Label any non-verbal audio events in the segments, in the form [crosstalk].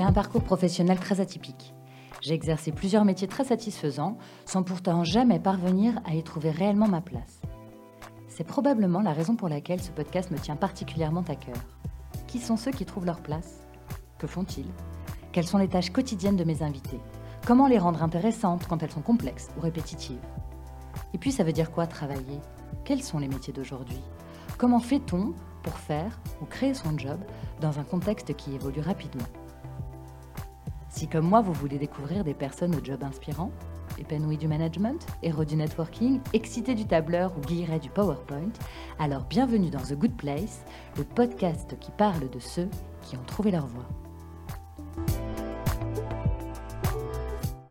J'ai un parcours professionnel très atypique. J'ai exercé plusieurs métiers très satisfaisants sans pourtant jamais parvenir à y trouver réellement ma place. C'est probablement la raison pour laquelle ce podcast me tient particulièrement à cœur. Qui sont ceux qui trouvent leur place? Que font-ils? Quelles sont les tâches quotidiennes de mes invités? Comment les rendre intéressantes quand elles sont complexes ou répétitives? Et puis ça veut dire quoi travailler? Quels sont les métiers d'aujourd'hui? Comment fait-on pour faire ou créer son job dans un contexte qui évolue rapidement? Si comme moi vous voulez découvrir des personnes au job inspirant, épanouies du management, héros du networking, excités du tableur ou guillerets du PowerPoint, alors bienvenue dans The Good Place, le podcast qui parle de ceux qui ont trouvé leur voie.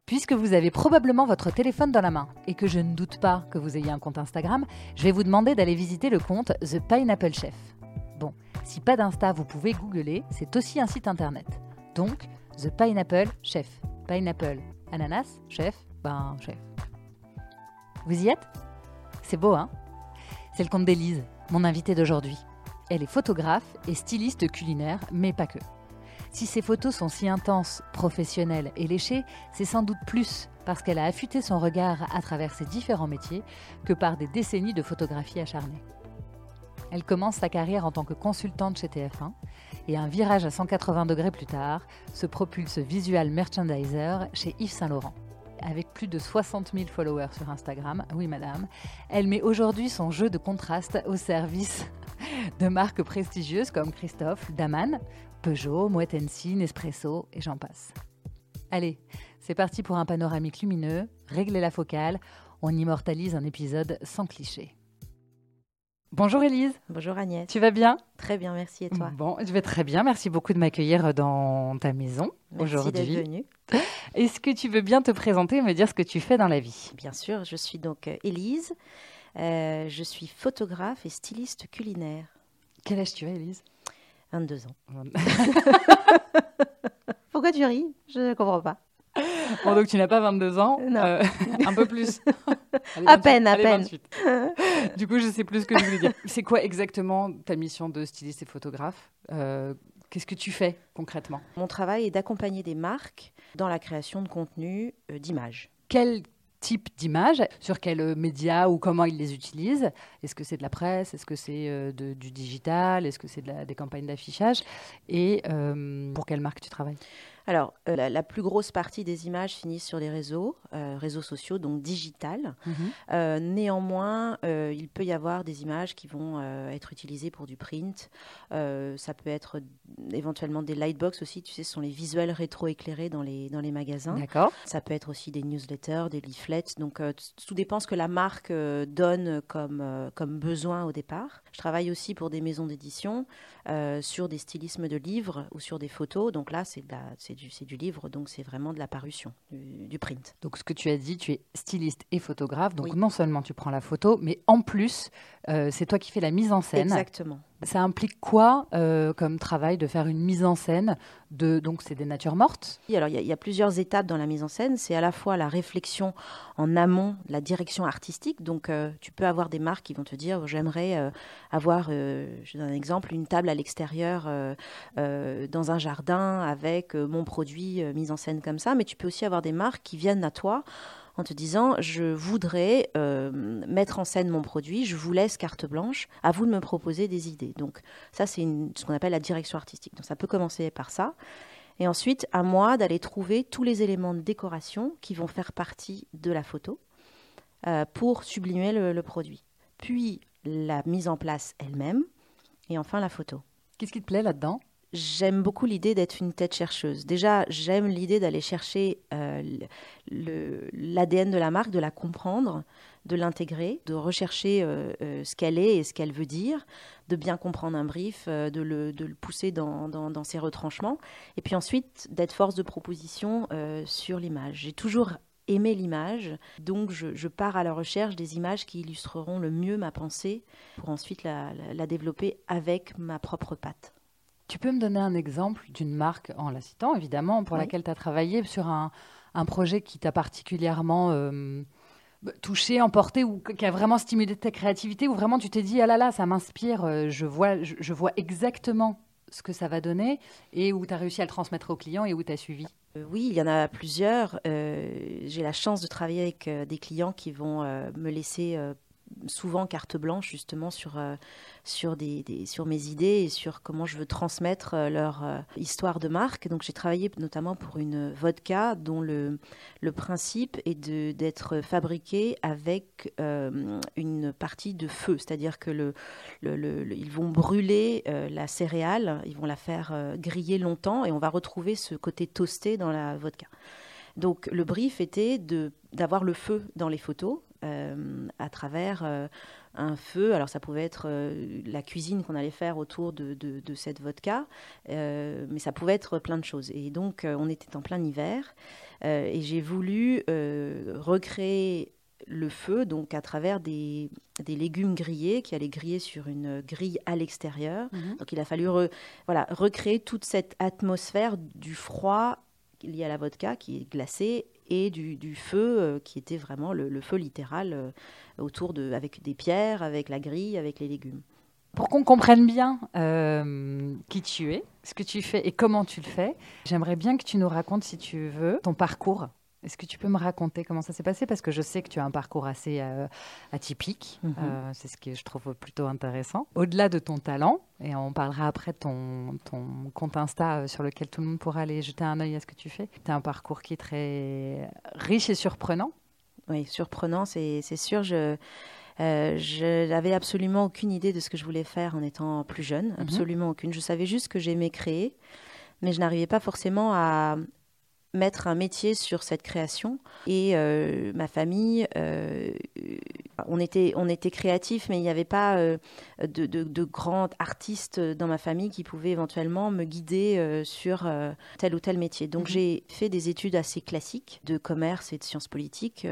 Puisque vous avez probablement votre téléphone dans la main et que je ne doute pas que vous ayez un compte Instagram, je vais vous demander d'aller visiter le compte The Pineapple Chef. Bon, si pas d'Insta, vous pouvez googler, c'est aussi un site internet. Donc, The Pineapple Chef. Pineapple, ananas, chef, ben chef. Vous y êtes? C'est beau, hein? C'est le compte d'Élise, mon invitée d'aujourd'hui. Elle est photographe et styliste culinaire, mais pas que. Si ses photos sont si intenses, professionnelles et léchées, c'est sans doute plus parce qu'elle a affûté son regard à travers ses différents métiers que par des décennies de photographie acharnée. Elle commence sa carrière en tant que consultante chez TF1 et un virage à 180 degrés plus tard se propulse visual merchandiser chez Yves Saint Laurent. Avec plus de 60 000 followers sur Instagram, oui madame, elle met aujourd'hui son jeu de contraste au service de marques prestigieuses comme Christophe, Daman Peugeot, Moet Nespresso et j'en passe. Allez, c'est parti pour un panoramique lumineux, réglez la focale, on immortalise un épisode sans cliché. Bonjour Elise. Bonjour Agnès. Tu vas bien? Très bien, merci et toi? Bon, je vais très bien. Merci beaucoup de m'accueillir dans ta maison aujourd'hui. Merci d'être. [laughs] Est-ce que tu veux bien te présenter et me dire ce que tu fais dans la vie? Bien sûr, je suis donc Elise. Euh, je suis photographe et styliste culinaire. Quel âge tu as, Elise 22 ans. [laughs] [laughs] Pourquoi tu ris? Je ne comprends pas. [laughs] Bon, donc tu n'as pas 22 ans Non. Euh, [laughs] un peu plus. [laughs] Allez, À 28, peine, à allez, peine. 28. Du coup, je sais plus ce que je voulais dire. C'est quoi exactement ta mission de styliste et photographe Euh, Qu'est-ce que tu fais concrètement? Mon travail est d'accompagner des marques dans la création de contenu euh, d'images. Quel type d'image Sur quels euh, médias ou comment ils les utilisent? Est-ce que c'est de la presse? Est-ce que c'est euh, du digital? Est-ce que c'est de des campagnes d'affichage? Et euh, pour quelle marque tu travailles? Alors, euh, la, la plus grosse partie des images finissent sur les réseaux, euh, réseaux sociaux, donc digital. Euh, néanmoins, il peut y avoir des images qui vont être utilisées pour du print. Ça peut être éventuellement des lightbox aussi, tu sais, ce sont les visuels rétro-éclairés dans les, dans les magasins. D'accord. Ça peut être aussi des newsletters, des leaflets. Donc, tout dépend ce que la marque donne comme, comme besoin au départ. Je travaille aussi pour des maisons d'édition euh, sur des stylismes de livres ou sur des photos. Donc là, c'est du, livre, donc c'est vraiment de la parution, du, du print. Donc, ce que tu as dit, tu es styliste et photographe. Donc, Oui. non seulement tu prends la photo, mais en plus, euh, c'est toi qui fais la mise en scène. Exactement. Ça implique quoi euh, comme travail de faire une mise en scène de donc c'est des natures mortes? Alors, il y, a- plusieurs étapes dans la mise en scène. C'est à la fois la réflexion en amont, la direction artistique. Donc, euh, tu peux avoir des marques qui vont te dire j'aimerais euh, avoir, je donne un exemple, une table à l'extérieur dans un jardin avec mon produit mis en scène comme ça. Mais tu peux aussi avoir des marques qui viennent à toi en te disant je voudrais euh, mettre en scène mon produit, je vous laisse carte blanche, à vous de me proposer des idées. Donc, ça, c'est ce qu'on appelle la direction artistique. Donc, ça peut commencer par ça. Et ensuite, à moi d'aller trouver tous les éléments de décoration qui vont faire partie de la photo euh, pour sublimer le produit. Puis la mise en place elle-même et enfin la photo. Qu'est-ce qui te plaît là-dedans? J'aime beaucoup l'idée d'être une tête chercheuse. Déjà, j'aime l'idée d'aller chercher euh, l'ADN de la marque, de la comprendre, de l'intégrer, de rechercher euh, euh, ce qu'elle est et ce qu'elle veut dire, de bien comprendre un brief, de, le, pousser dans, ses retranchements, et puis ensuite d'être force de proposition sur l'image. J'ai toujours aimé l'image, donc je, pars à la recherche des images qui illustreront le mieux ma pensée pour ensuite la développer avec ma propre patte. Tu peux me donner un exemple d'une marque, en la citant évidemment, pour Oui. laquelle tu as travaillé sur un, un projet qui t'a particulièrement euh, bah, touché, emporté, ou qui a vraiment stimulé ta créativité, ou vraiment tu t'es dit, ah là là, ça m'inspire, euh, je vois, je, je vois exactement ce que ça va donner et où tu as réussi à le transmettre aux clients et où tu as suivi Oui, il y en a plusieurs. J'ai la chance de travailler avec des clients qui vont me laisser souvent carte blanche justement sur, euh, sur, des, sur mes idées et sur comment je veux transmettre euh, leur euh, histoire de marque. Donc j'ai travaillé notamment pour une vodka dont le, le principe est d'être fabriqué avec une partie de feu, c'est-à-dire que le, ils vont brûler la céréale, ils vont la faire griller longtemps et on va retrouver ce côté toasté dans la vodka. Donc le brief était d'avoir le feu dans les photos euh, à travers euh, un feu. Alors ça pouvait être euh, la cuisine qu'on allait faire autour de, de, cette vodka, mais ça pouvait être plein de choses. Et donc on était en plein hiver et j'ai voulu recréer le feu donc à travers des, des, légumes grillés qui allaient griller sur une grille à l'extérieur. Mhm. Donc il a fallu voilà, recréer toute cette atmosphère du froid lié à la vodka qui est glacée et du, feu euh, qui était vraiment le, feu littéral euh, autour de, avec des pierres, avec la grille, avec les légumes. Pour qu'on comprenne bien euh, qui tu es, ce que tu fais et comment tu le fais, j'aimerais bien que tu nous racontes, si tu veux, ton parcours est-ce que tu peux me raconter comment ça s'est passé? Parce que je sais que tu as un parcours assez euh, atypique. Mhm. Euh, c'est ce que je trouve plutôt intéressant. Au-delà de ton talent, et on parlera après de ton, ton compte Insta euh, sur lequel tout le monde pourra aller jeter un œil à ce que tu fais. Tu as un parcours qui est très riche et surprenant. Oui, surprenant, c'est sûr. Je. je n'avais absolument aucune idée de ce que je voulais faire en étant plus jeune, mhm. absolument aucune. Je savais juste que j'aimais créer, mais je n'arrivais pas forcément à, mettre un métier sur cette création. Et euh, ma famille, euh, on était, on était créatifs, mais il n'y avait pas euh, de, de, grands artistes dans ma famille qui pouvaient éventuellement me guider sur tel ou tel métier. Donc mhm. j'ai fait des études assez classiques de commerce et de sciences politiques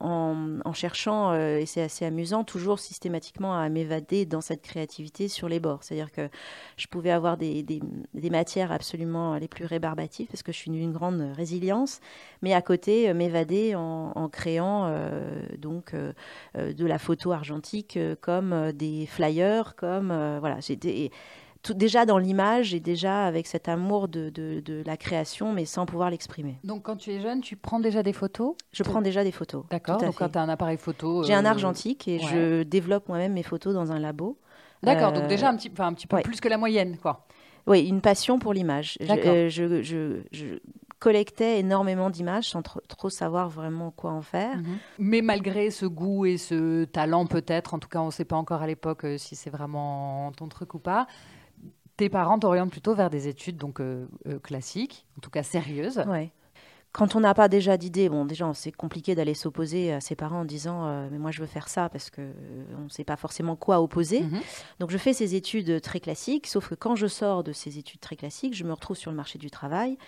en, en, cherchant, et c'est assez amusant, toujours systématiquement à m'évader dans cette créativité sur les bords. C'est-à-dire que je pouvais avoir des, des, des matières absolument les plus rébarbatives parce que je suis une grande résilience, mais à côté euh, m'évader en, créant euh, donc euh, de la photo argentique comme des flyers, comme voilà, j'étais déjà dans l'image et déjà avec cet amour de, de, la création, mais sans pouvoir l'exprimer. Donc quand tu es jeune, tu prends déjà des photos? Je prends déjà des photos. D'accord, donc quand tu as un appareil photo... J'ai un argentique et je développe moi-même mes photos dans un labo. D'accord, donc déjà un petit, un petit peu plus que la moyenne, quoi. Oui, une passion pour l'image. Je, je, je, collectais énormément d'images sans trop, savoir vraiment quoi en faire. Mhm. Mais malgré ce goût et ce talent peut-être, en tout cas on ne sait pas encore à l'époque euh, si c'est vraiment ton truc ou pas, tes parents t'orientent plutôt vers des études donc euh, euh, classiques, en tout cas sérieuses. Ouais. Quand on n'a pas déjà d'idée, bon, déjà, c'est compliqué d'aller s'opposer à ses parents en disant Mais moi, je veux faire ça parce qu'on on ne sait pas forcément quoi opposer. Mhm. Donc, je fais ces études très classiques, sauf que quand je sors de ces études très classiques, je me retrouve sur le marché du travail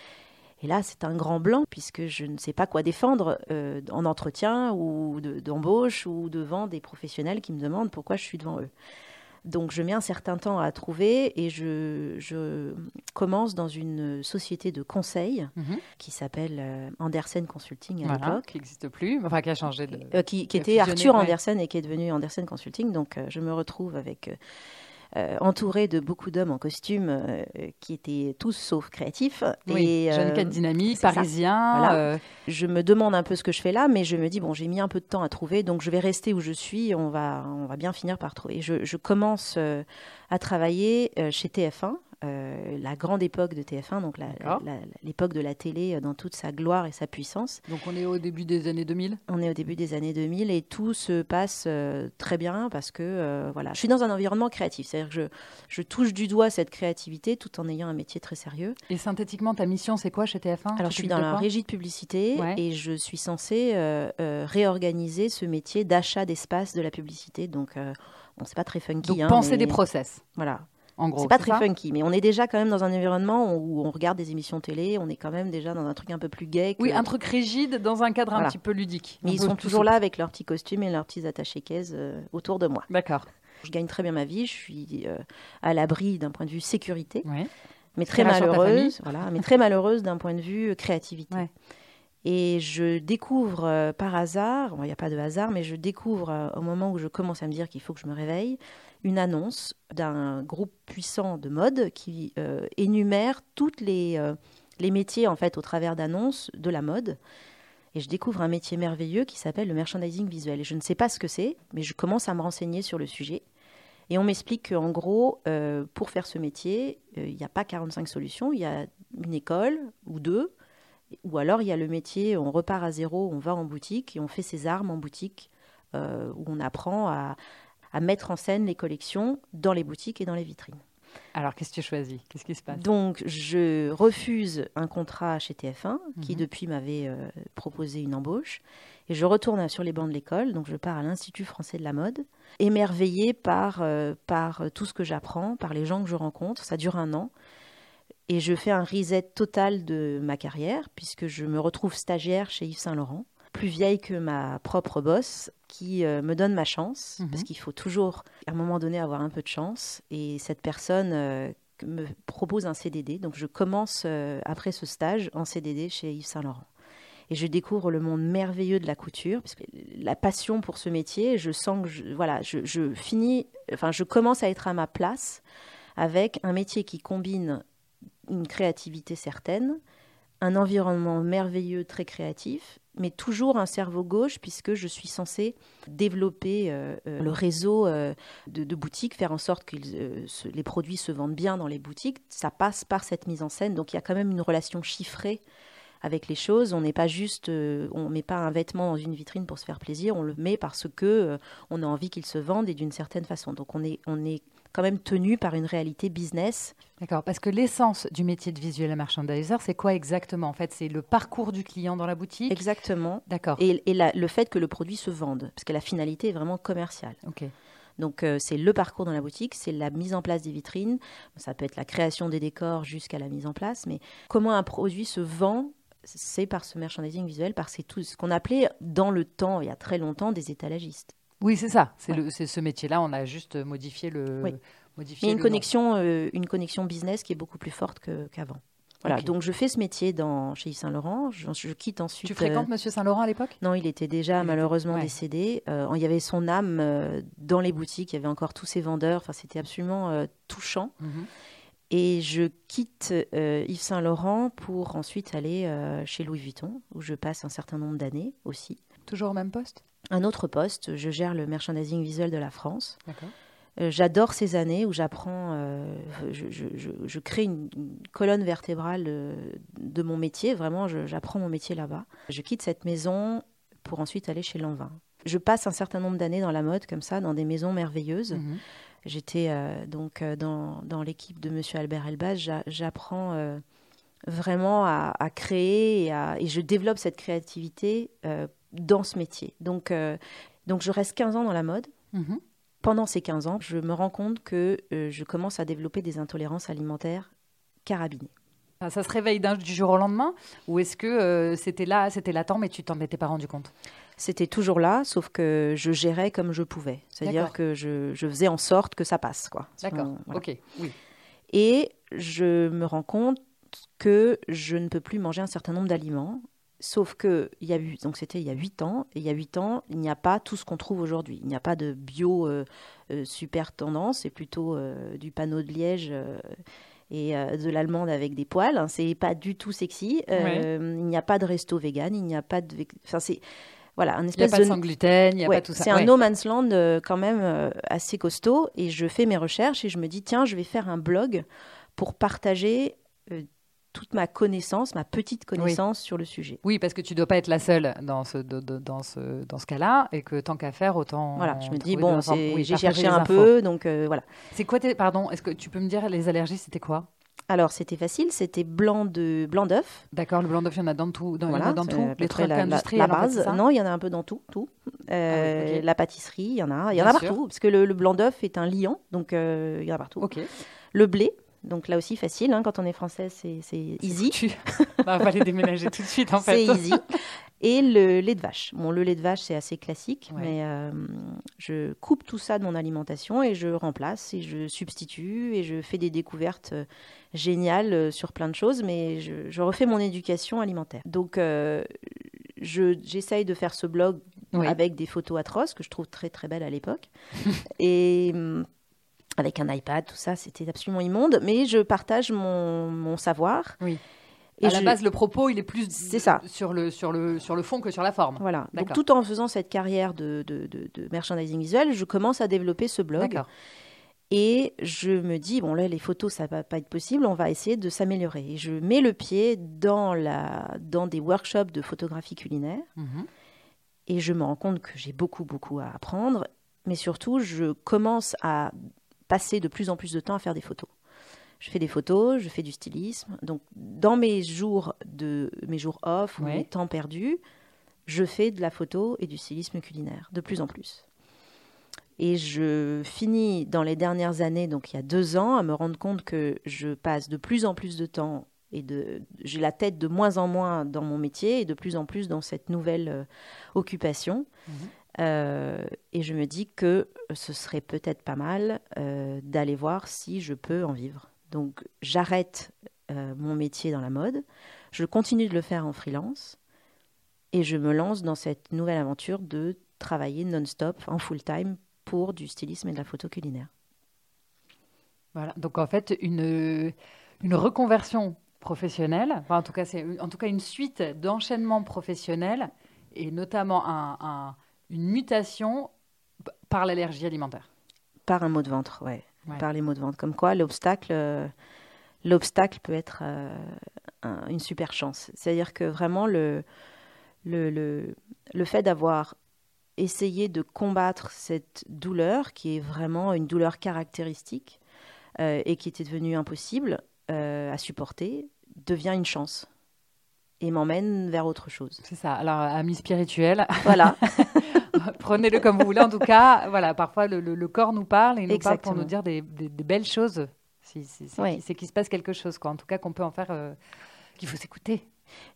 et là, c'est un grand blanc, puisque je ne sais pas quoi défendre euh, en entretien ou d'embauche ou devant des professionnels qui me demandent pourquoi je suis devant eux. Donc je mets un certain temps à trouver et je, commence dans une société de conseil mhm. qui s'appelle euh, Andersen Consulting à l'époque. Qui n'existe plus, enfin qui a changé de... Euh, qui, était Arthur Andersen et qui est devenu Andersen Consulting. Donc je me retrouve avec euh, entouré de beaucoup d'hommes en costume euh, qui étaient tous sauf créatifs. Oui, et, jeune euh, dynamique, parisien. Je me demande un peu ce que je fais là, mais je me dis, bon, j'ai mis un peu de temps à trouver, donc je vais rester où je suis, on va, on va bien finir par trouver. Je, je commence à travailler chez TF1 euh, la grande époque de TF1, donc l'époque de la télé euh, dans toute sa gloire et sa puissance. Donc on est au début des années 2000 On est au début des années 2000 et tout se passe euh, très bien parce que voilà, je suis dans un environnement créatif, c'est-à-dire que je, touche du doigt cette créativité tout en ayant un métier très sérieux. Et synthétiquement, ta mission c'est quoi chez TF1 Alors je suis dans la régie de publicité et je suis censée réorganiser ce métier d'achat d'espace de la publicité. Donc bon, c'est pas très funky. Donc hein, penser des process. Voilà, c'est pas très funky, mais on est déjà quand même dans un environnement où on regarde des émissions télé, on est quand même déjà dans un truc un peu plus gay. Oui, un truc rigide dans un cadre un petit peu ludique. Mais ils sont toujours là avec leurs petits costumes et leurs petits attachés caisses euh, autour de moi. D'accord. Je gagne très bien ma vie, je suis euh, à l'abri d'un point de vue sécurité, mais très malheureuse, voilà, mais très malheureuse d'un point de vue créativité. Et je découvre euh, par hasard, il n'y a pas de hasard, mais je découvre euh, au moment où je commence à me dire qu'il faut que je me réveille, une annonce d'un groupe puissant de mode qui euh, énumère toutes les, les métiers en fait au travers d'annonces de la mode. Et je découvre un métier merveilleux qui s'appelle le merchandising visuel. Je ne sais pas ce que c'est, mais je commence à me renseigner sur le sujet. Et on m'explique qu'en gros, pour faire ce métier, il n'y a pas 45 solutions, il y a une école ou deux, ou alors il y a le métier, on repart à zéro, on va en boutique et on fait ses armes en boutique, euh, où on apprend à, mettre en scène les collections dans les boutiques et dans les vitrines. Alors, qu'est-ce que tu choisis? Qu'est-ce qui se passe? Donc, je refuse un contrat chez TF1, qui mhm. depuis m'avait euh, proposé une embauche. Et je retourne sur les bancs de l'école. Donc, je pars à l'Institut français de la mode, émerveillée par, euh, par tout ce que j'apprends, par les gens que je rencontre. Ça dure un an. Et je fais un reset total de ma carrière, puisque je me retrouve stagiaire chez Yves Saint-Laurent, plus vieille que ma propre boss, qui euh, me donne ma chance, parce mhm. qu'il faut toujours, à un moment donné, avoir un peu de chance. Et cette personne euh, me propose un CDD. Donc je commence, euh, après ce stage, en CDD chez Yves Saint-Laurent. Et je découvre le monde merveilleux de la couture, parce que la passion pour ce métier, je sens que je, voilà, je, je finis, enfin, je commence à être à ma place avec un métier qui combine une créativité certaine, un environnement merveilleux, très créatif, mais toujours un cerveau gauche puisque je suis censée développer euh, euh, le réseau euh, de, boutiques, faire en sorte que les produits se vendent bien dans les boutiques. Ça passe par cette mise en scène, donc il y a quand même une relation chiffrée avec les choses. On n'est pas juste, on met pas un vêtement dans une vitrine pour se faire plaisir, on le met parce que on a envie qu'il se vende et d'une certaine façon. Donc on est, on est quand même tenu par une réalité business. D'accord, parce que l'essence du métier de visuel merchandiser, c'est quoi exactement En fait, c'est le parcours du client dans la boutique? Exactement. D'accord. Et, le fait que le produit se vende, parce que la finalité est vraiment commerciale. Ok. Donc euh, c'est le parcours dans la boutique, c'est la mise en place des vitrines, ça peut être la création des décors jusqu'à la mise en place, mais comment un produit se vend c'est par ce merchandising visuel, par tout ce qu'on appelait dans le temps, il y a très longtemps, des étalagistes. Oui, c'est ça. C'est ce métier-là. On a juste modifié le. Oui. Modifié une connexion, euh, une connexion business qui est beaucoup plus forte qu'avant. voilà. Donc je fais ce métier dans chez Yves Saint Laurent. Je, quitte ensuite. Tu fréquentes euh, Monsieur Saint Laurent à l'époque? Non, il était déjà malheureusement décédé. Euh, il y avait son âme dans les boutiques. Il y avait encore tous ses vendeurs. Enfin, c'était absolument touchant. Mhm. Et je quitte Yves Saint Laurent pour ensuite aller chez Louis Vuitton, où je passe un certain nombre d'années aussi. Toujours au même poste? Un autre poste. Je gère le merchandising visuel de la France. Euh, j'adore ces années où j'apprends, euh, je, crée une, colonne vertébrale euh, de mon métier. Vraiment, j'apprends mon métier là-bas. Je quitte cette maison pour ensuite aller chez Lanvin. Je passe un certain nombre d'années dans la mode, comme ça, dans des maisons merveilleuses. Mhm. J'étais donc dans, dans l'équipe de Monsieur Albert Elbaz. J'apprends vraiment à, créer et, et, je développe cette créativité dans ce métier. Donc, euh, donc je reste 15 ans dans la mode. Mhm. Pendant ces 15 ans, je me rends compte que euh, je commence à développer des intolérances alimentaires carabinées. Ah, ça se réveille du jour au lendemain Ou est-ce que euh, c'était là, c'était latent, mais tu t'en étais pas rendu compte? C'était toujours là, sauf que je gérais comme je pouvais. C'est-à-dire que je, je, faisais en sorte que ça passe. D'accord, ok. Oui. Et je me rends compte que je ne peux plus manger un certain nombre d'aliments Sauf que il y a eu, donc c'était il y a 8 ans, et il y a 8 ans, il n'y a pas tout ce qu'on trouve aujourd'hui. Il n'y a pas de bio euh, euh, super tendance, c'est plutôt euh, du panneau de liège et de l'allemande avec des poils. Hein. C'est pas du tout sexy. Il n'y a pas de resto vegan, il n'y a pas de. Enfin, c'est. Voilà, un espèce il n'y a pas de, sans gluten, il n'y a pas tout ça. C'est un no man's land quand même assez costaud. Et je fais mes recherches et je me dis, tiens, je vais faire un blog pour partager toute ma connaissance, ma petite connaissance sur le sujet. Oui, parce que tu ne dois pas être la seule dans ce, dans ce, dans ce cas-là, et que tant qu'à faire, autant. Voilà, je me dis, bon, j'ai cherché un peu, donc euh, voilà. C'est quoi, pardon, est-ce que tu peux me dire les allergies, c'était quoi? Alors c'était facile, c'était blanc de blanc d'œuf. D'accord, le blanc d'œuf, il y en a dans tout, dans, voilà, dans tout. Les trucs la, la, base. non, il y en a un peu dans tout, tout. Euh, ah la pâtisserie, il y en a, il y en a partout, parce que le, blanc d'œuf est un liant, donc euh, il y en a partout. Ok. Le blé, donc là aussi facile, hein, quand on est français, c'est easy. bah, on va les déménager tout de suite en [laughs] fait. C'est easy. Et le lait de vache. Bon, le lait de vache, c'est assez classique, Ouais. mais euh, je coupe tout ça de mon alimentation et je remplace et je substitue et je fais des découvertes euh, géniales euh, sur plein de choses, mais je, je refais mon éducation alimentaire. Donc, euh, je- j'essaye de faire ce blog Oui. avec des photos atroces que je trouve très très belles à l'époque. [laughs] et hum, avec un iPad, tout ça, c'était absolument immonde, mais je partage mon, mon savoir. Oui. Et à la je- base, le propos, il est plus C'est ça. sur le sur le sur le fond que sur la forme. Voilà. Donc tout en faisant cette carrière de, de, de- de merchandising visuel, je commence à développer ce blog. D'accord. Et je me dis, bon là, les photos, ça va pas être possible, on va essayer de s'améliorer. Et je mets le pied dans, la, dans des workshops de photographie culinaire. Mhm. Et je me rends compte que j'ai beaucoup, beaucoup à apprendre. Mais surtout, je commence à passer de plus en plus de temps à faire des photos. Je fais des photos, je fais du stylisme. Donc, dans mes jours, de, mes jours off ou Ouais. mes temps perdus, je fais de la photo et du stylisme culinaire, de plus en plus. Et je finis dans les dernières années, donc il y a deux ans, à me rendre compte que je passe de plus en plus de temps et de, j'ai la tête de moins en moins dans mon métier et de plus en plus dans cette nouvelle euh, occupation. Mhm. Euh, et je me dis que ce serait peut-être pas mal euh, d'aller voir si je peux en vivre. Donc j'arrête euh, mon métier dans la mode, je continue de le faire en freelance et je me lance dans cette nouvelle aventure de travailler non-stop en full-time pour du stylisme et de la photo culinaire. Voilà. Donc en fait, une une reconversion professionnelle. En tout cas, c'est en tout cas une suite d'enchaînements professionnels et notamment un- une mutation par l'allergie alimentaire. Par un mot de ventre, ouais. Ouais. Par les mots de ventre. Comme quoi, l'obstacle, euh, l'obstacle peut être euh, un- une super chance. C'est-à-dire que vraiment, le, le, le, le fait d'avoir essayé de combattre cette douleur, qui est vraiment une douleur caractéristique euh, et qui était devenue impossible à supporter, devient une chance et m'emmène vers autre chose. C'est ça. Alors, amis spirituels, Voilà, [laughs] prenez-le comme vous voulez. En tout cas, voilà, parfois le, le- le corps nous parle et il nous parle pour Exactement. nous dire des, des- des belles choses. Si- c'est qu'il se passe quelque chose, quoi. En tout cas, qu'on peut en faire, euh, qu'il faut s'écouter.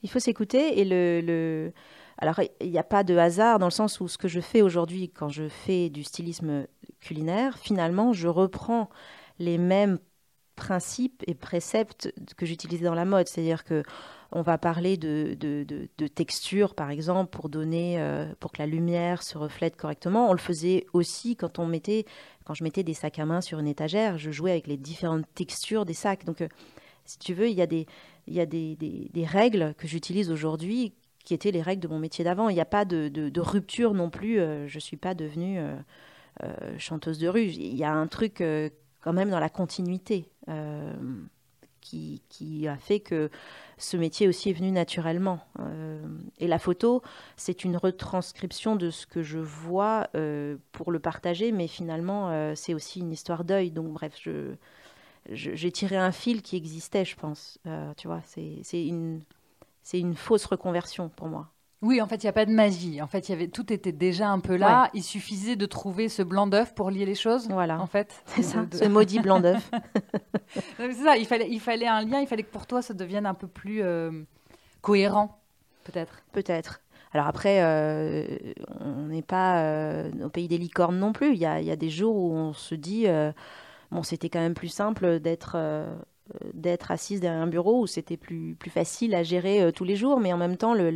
Il faut s'écouter et le, le... Alors, il n'y a pas de hasard dans le sens où ce que je fais aujourd'hui, quand je fais du stylisme culinaire, finalement, je reprends les mêmes principes et préceptes que j'utilisais dans la mode. C'est-à-dire que on va parler de, de, de- texture, par exemple, pour donner, euh, pour que la lumière se reflète correctement. On le faisait aussi quand on mettait, quand je mettais des sacs à main sur une étagère. Je jouais avec les différentes textures des sacs. Donc, euh, si tu veux, il y a des, il y a des, des- règles que j'utilise aujourd'hui qui étaient les règles de mon métier d'avant. Il n'y a pas de, de- rupture non plus. euh, je ne suis pas devenue chanteuse de rue. Il y a un truc quand même dans la continuité qui, a fait que ce métier aussi est venu naturellement. Euh, et la photo, c'est une retranscription de ce que je vois euh, pour le partager, mais finalement, euh, c'est aussi une histoire d'œil. Donc bref, j'ai tiré un fil qui existait, je pense. Tu vois, c'est une fausse reconversion pour moi. Oui, en fait, il n'y a pas de magie. En fait, il y avait, tout était déjà un peu là. Il suffisait de trouver ce blanc d'œuf pour lier les choses. Voilà. En fait, [laughs] C'est ça, De- ce maudit blanc d'œuf. [laughs] C'est ça. Il fallait, il fallait un lien. Il fallait que pour toi, ça devienne un peu plus euh, cohérent, peut-être. Peut-être. Alors après, euh, on n'est pas euh, au pays des licornes non plus. Il y a, il y a des jours où on se dit, bon, c'était quand même plus simple d'être d'être assise derrière un bureau, où c'était plus, plus facile à gérer euh, tous les jours, mais en même temps, le,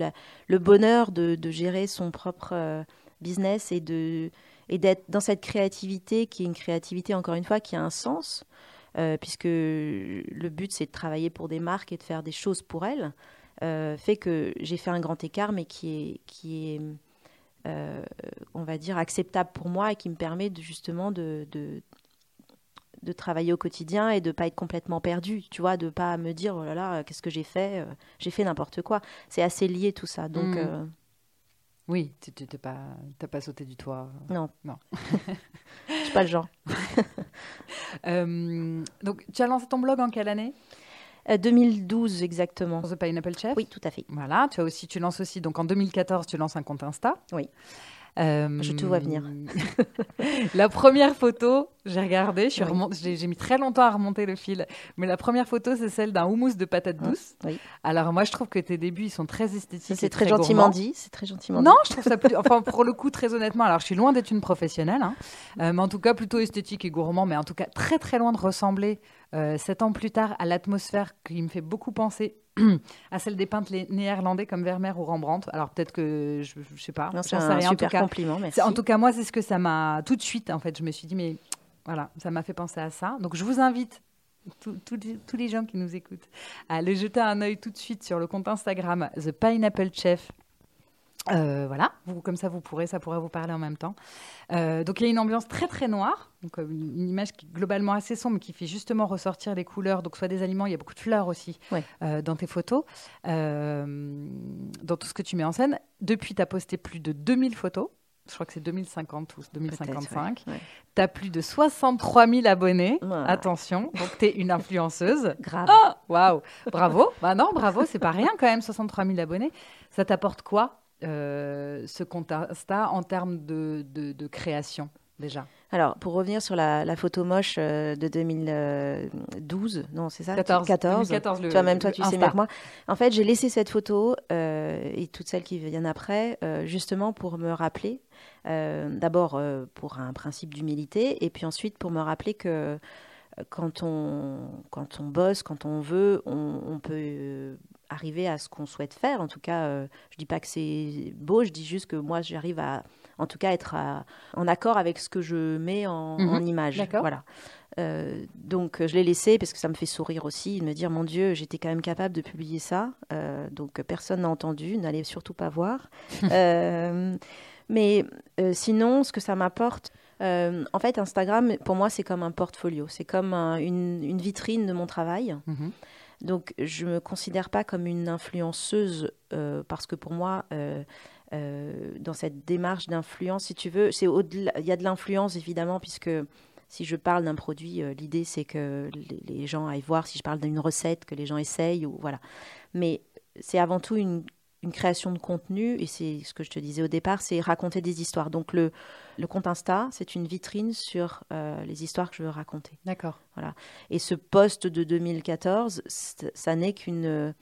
le bonheur de, de gérer son propre euh, business et de et d'être dans cette créativité qui est une créativité, encore une fois, qui a un sens, euh, puisque le but, c'est de travailler pour des marques et de faire des choses pour elles fait que j'ai fait un grand écart, mais qui est, qui est on va dire, acceptable pour moi et qui me permet de, justement de, de travailler au quotidien et de pas être complètement perdu, tu vois, de pas me dire, oh là là, qu'est-ce que j'ai fait Euh, J'ai fait n'importe quoi. C'est assez lié tout ça. Donc, Mm. euh, Oui, tu n'as pas, t'as pas sauté du toit. non. Non. [laughs] Je suis pas le genre. [laughs] Euh, donc, tu as lancé ton blog en quelle année? Euh, 2012 exactement. The Pineapple Chef? Oui, tout à fait. Voilà, tu as aussi, tu lances aussi, donc en 2014, tu lances un compte Insta. Oui. Euh, Je te vois venir. [laughs] la première photo, J'ai regardé, j'ai mis très longtemps à remonter le fil. Mais la première photo, c'est celle d'un houmous de patates douces. Alors moi, je trouve que tes débuts, ils sont très esthétiques. C'est très, gentiment dit. C'est très gentiment Non, je trouve ça plus. Enfin, pour le coup, très honnêtement, alors je suis loin d'être une professionnelle, hein. euh, mais en tout cas plutôt esthétique et gourmand, mais en tout cas très très loin de ressembler sept ans plus tard à l'atmosphère qui me fait beaucoup penser [clears throat] à celle des peintres néerlandais comme Vermeer ou Rembrandt. Alors peut-être que je, ne sais pas. C'est un rien. super compliment. Merci. En tout cas, moi, c'est ce que ça m'a tout de suite. En fait, je me suis dit mais voilà, ça m'a fait penser à ça. Donc je vous invite tous les gens qui nous écoutent à aller jeter un œil tout de suite sur le compte Instagram The Pineapple Chef euh, voilà, vous, comme ça vous pourrez, ça pourrait vous parler en même temps. Euh, donc il y a une ambiance très très noire, donc euh, une, image qui est globalement assez sombre, qui fait justement ressortir les couleurs. Donc soit des aliments, il y a beaucoup de fleurs aussi dans tes photos, dans tout ce que tu mets en scène. Depuis, tu as posté plus de 2000 photos. Je crois que c'est 2050 ou 2055. Tu as plus de 63 000 abonnés. Attention, donc tu es une influenceuse. [laughs] Grave. Ah, waouh, bravo. Bah non, bravo, c'est pas rien quand même, 63 000 abonnés. Ça t'apporte quoi euh, ce compte Insta en termes de, de, création déjà alors, pour revenir sur la, photo moche euh, de 2012, non, c'est ça? 14. 14. tu vois, même toi, tu sais mieux que moi. En fait, j'ai laissé cette photo euh, et toutes celles qui viennent après, justement pour me rappeler, d'abord pour un principe d'humilité, et puis ensuite pour me rappeler que quand on, quand on bosse, quand on veut, on, on peut arriver à ce qu'on souhaite faire. En tout cas, euh, je dis pas que c'est beau, je dis juste que moi, j'arrive à, en tout cas, être en accord avec ce que je mets en, mhm. image. Voilà. Euh, donc, je l'ai laissé parce que ça me fait sourire aussi, de me dire, mon Dieu, j'étais quand même capable de publier ça. Euh, donc, personne n'a entendu, n'allez surtout pas voir. [laughs] mais sinon, ce que ça m'apporte, en fait, Instagram, pour moi, c'est comme un portfolio. C'est comme une, vitrine de mon travail. Mhm. Donc, je ne me considère pas comme une influenceuse euh, parce que pour moi, euh, euh, dans cette démarche d'influence, si tu veux, c'est il y a de l'influence évidemment, puisque si je parle d'un produit, l'idée c'est que les, gens aillent voir. Si je parle d'une recette, que les gens essayent, ou voilà. Mais c'est avant tout une, une création de contenu, et c'est ce que je te disais au départ, c'est raconter des histoires. Donc le, le compte Insta, c'est une vitrine sur euh, les histoires que je veux raconter. D'accord. Voilà. Et ce poste de 2014, ça n'est qu'une, euh,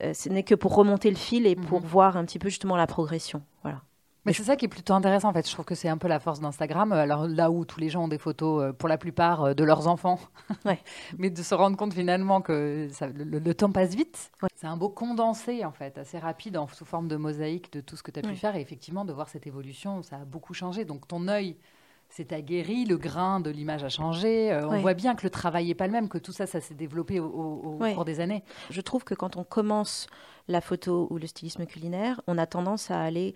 ce n'est que pour remonter le fil et pour mhm. voir un petit peu justement la progression. Voilà. Mais c'est ça qui est plutôt intéressant en fait. Je trouve que c'est un peu la force d'Instagram. Euh, alors là où tous les gens ont des photos, euh, pour la plupart, euh, de leurs enfants, [laughs] ouais. [laughs] mais de se rendre compte finalement que le, temps passe vite. C'est un beau condensé en fait, assez rapide, en, sous forme de mosaïque de tout ce que tu as pu faire. Et effectivement, de voir cette évolution, ça a beaucoup changé. Donc ton œil s'est aguerri, le grain de l'image a changé. On voit bien que le travail n'est pas le même, que tout ça, ça s'est développé au, au cours des années. Je trouve que quand on commence la photo ou le stylisme culinaire, on a tendance à aller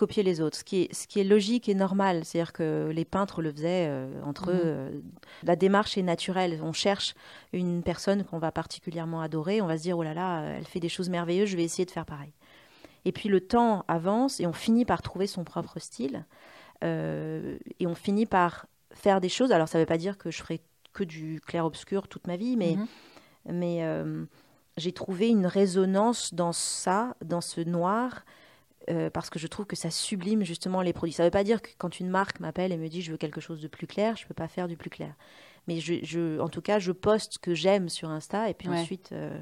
copier les autres, ce qui est, ce qui est logique et normal. C'est-à-dire que les peintres le faisaient euh, entre eux. Mhm. Euh, la démarche est naturelle. On cherche une personne qu'on va particulièrement adorer. On va se dire, oh là là, elle fait des choses merveilleuses, je vais essayer de faire pareil. Et puis le temps avance et on finit par trouver son propre style. Euh, et on finit par faire des choses. Alors ça ne veut pas dire que je ferai que du clair-obscur toute ma vie, mais, mhm. mais j'ai trouvé une résonance dans ça, dans ce noir, euh, parce que je trouve que ça sublime justement les produits. Ça ne veut pas dire que quand une marque m'appelle et me dit je veux quelque chose de plus clair, je ne peux pas faire du plus clair. Mais je, en tout cas, je poste ce que j'aime sur Insta et puis ensuite. Euh,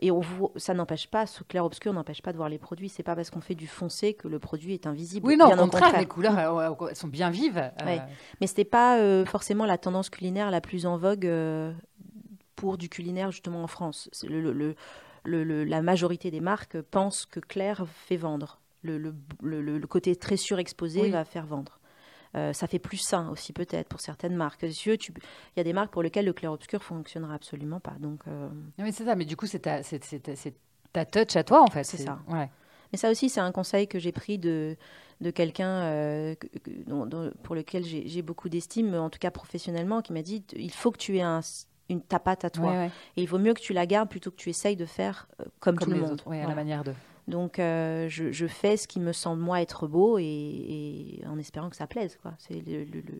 et on ça n'empêche pas, ce clair-obscur n'empêche pas de voir les produits. C'est pas parce qu'on fait du foncé que le produit est invisible. Oui, non, au contraire, les couleurs, elles sont bien vives. Euh. Mais ce n'est pas forcément la tendance culinaire la plus en vogue pour du culinaire justement en France. Le, le, la majorité des marques pensent que clair fait vendre. Le, côté très surexposé va faire vendre. Euh, ça fait plus sain aussi peut-être pour certaines marques. Il y a des marques pour lesquelles le clair-obscur fonctionnera absolument pas. Donc, euh, Mais c'est ça, mais du coup c'est ta, ta, touch à toi en fait. C'est ça. Ouais. Mais ça aussi c'est un conseil que j'ai pris de, de quelqu'un euh, pour lequel j'ai beaucoup d'estime, en tout cas professionnellement, qui m'a dit il faut que tu aies un, une tapate à toi. Et il vaut mieux que tu la gardes plutôt que tu essayes de faire euh, comme, tout le monde. Autres, à la manière de. Donc euh, je, fais ce qui me semble moi être beau et, en espérant que ça plaise. Quoi. C'est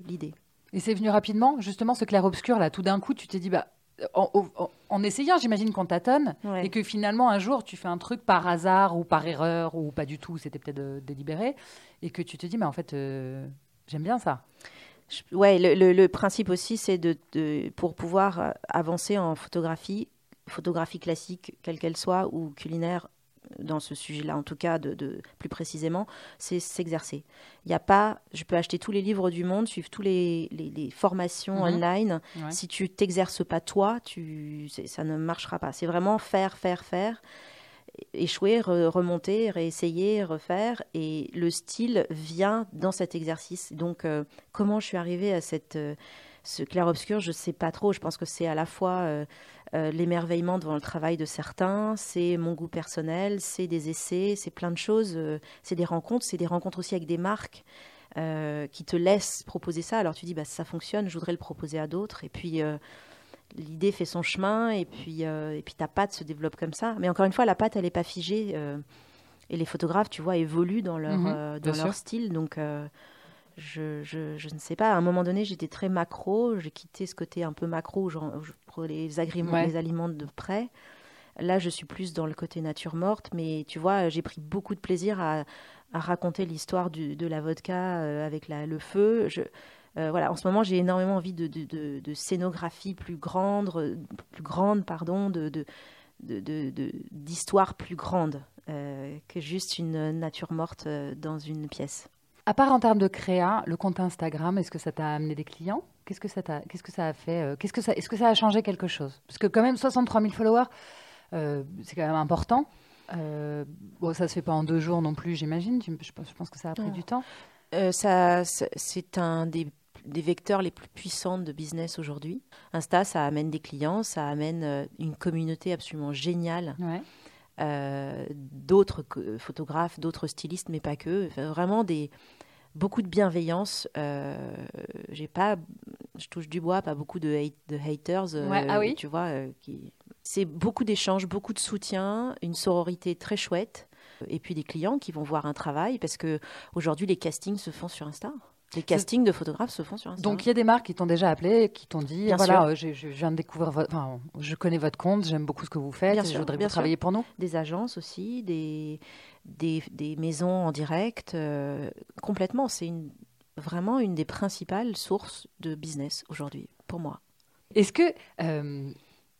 l'idée. Et c'est venu rapidement, justement, ce clair-obscur là. Tout d'un coup, tu t'es dit, bah, en, essayant, j'imagine qu'on tâtonne, et que finalement, un jour, tu fais un truc par hasard ou par erreur, ou pas du tout, c'était peut-être délibéré, et que tu te dis, mais en fait, euh, j'aime bien ça. Ouais, le, le- le principe aussi, c'est de, de- pour pouvoir euh, avancer en photographie, photographie classique, quelle qu'elle soit, ou culinaire, dans ce sujet-là, en tout cas, de, de- plus précisément, c'est s'exercer. Il n'y a pas, je peux acheter tous les livres du monde, suivre tous les, les- formations Mhm. online. Ouais. Si tu t'exerces pas toi, tu, ça ne marchera pas. C'est vraiment faire, faire, faire, échouer, re- remonter, réessayer, refaire. Et le style vient dans cet exercice. Donc, euh, comment je suis arrivée à cette, euh, ce clair-obscur, je ne sais pas trop. Je pense que c'est à la fois euh, l'émerveillement devant le travail de certains, c'est mon goût personnel, c'est des essais, c'est plein de choses. c'est des rencontres, c'est des rencontres aussi avec des marques. qui te laissent proposer ça, alors tu dis bah ça fonctionne, je voudrais le proposer à d'autres, et puis l'idée fait son chemin, et puis euh, et puis ta patte se développe comme ça. Mais encore une fois, la patte elle est pas figée, euh, et les photographes, tu vois, évoluent dans leur Mhm, euh, dans leur sûr. style, donc je, je, je ne sais pas. À un moment donné, j'étais très macro. J'ai quitté ce côté un peu macro où je, où je prends les, agréments, Ouais. les aliments de près. Là, je suis plus dans le côté nature morte. Mais tu vois, j'ai pris beaucoup de plaisir à, à raconter l'histoire de la vodka avec la- le feu. Je, euh, voilà, en ce moment, j'ai énormément envie de, de, de- de scénographie plus grande, euh, plus grande, pardon, de, d'histoire plus grande euh, que juste une nature morte dans une pièce. À part en termes de créa, le compte Instagram, est-ce que ça t'a amené des clients? Qu'est-ce que ça qu'est-ce que ça a fait Qu'est-ce que ça, est-ce que ça a changé quelque chose? Parce que quand même 63 000 followers, euh, c'est quand même important. Euh, bon, ça se fait pas en deux jours non plus, j'imagine. Je, pense- que ça a pris Non. du temps. Euh, ça- c'est un des, des vecteurs les plus puissants de business aujourd'hui. Insta, ça amène des clients, ça amène euh, une communauté absolument géniale, Ouais. euh, d'autres photographes, d'autres stylistes, mais pas que. Enfin, vraiment des beaucoup de bienveillance. Euh, j'ai pas, je touche du bois, pas beaucoup de, hate- de haters. euh, ah oui Tu vois, qui, c'est beaucoup d'échanges, beaucoup de soutien, une sororité très chouette. Et puis des clients qui vont voir un travail parce que aujourd'hui les castings se font sur Insta. Les castings de photographes se font sur Insta. Donc il y a des marques qui t'ont déjà appelé, qui t'ont dit Bien voilà, euh, je viens de découvrir votre, enfin, je connais votre compte, j'aime beaucoup ce que vous faites, Bien et je voudrais bien sûr. travailler pour nous. des agences aussi, des, des, des maisons en direct. euh, complètement, c'est une, vraiment une des principales sources de business aujourd'hui, pour moi. Est-ce que euh,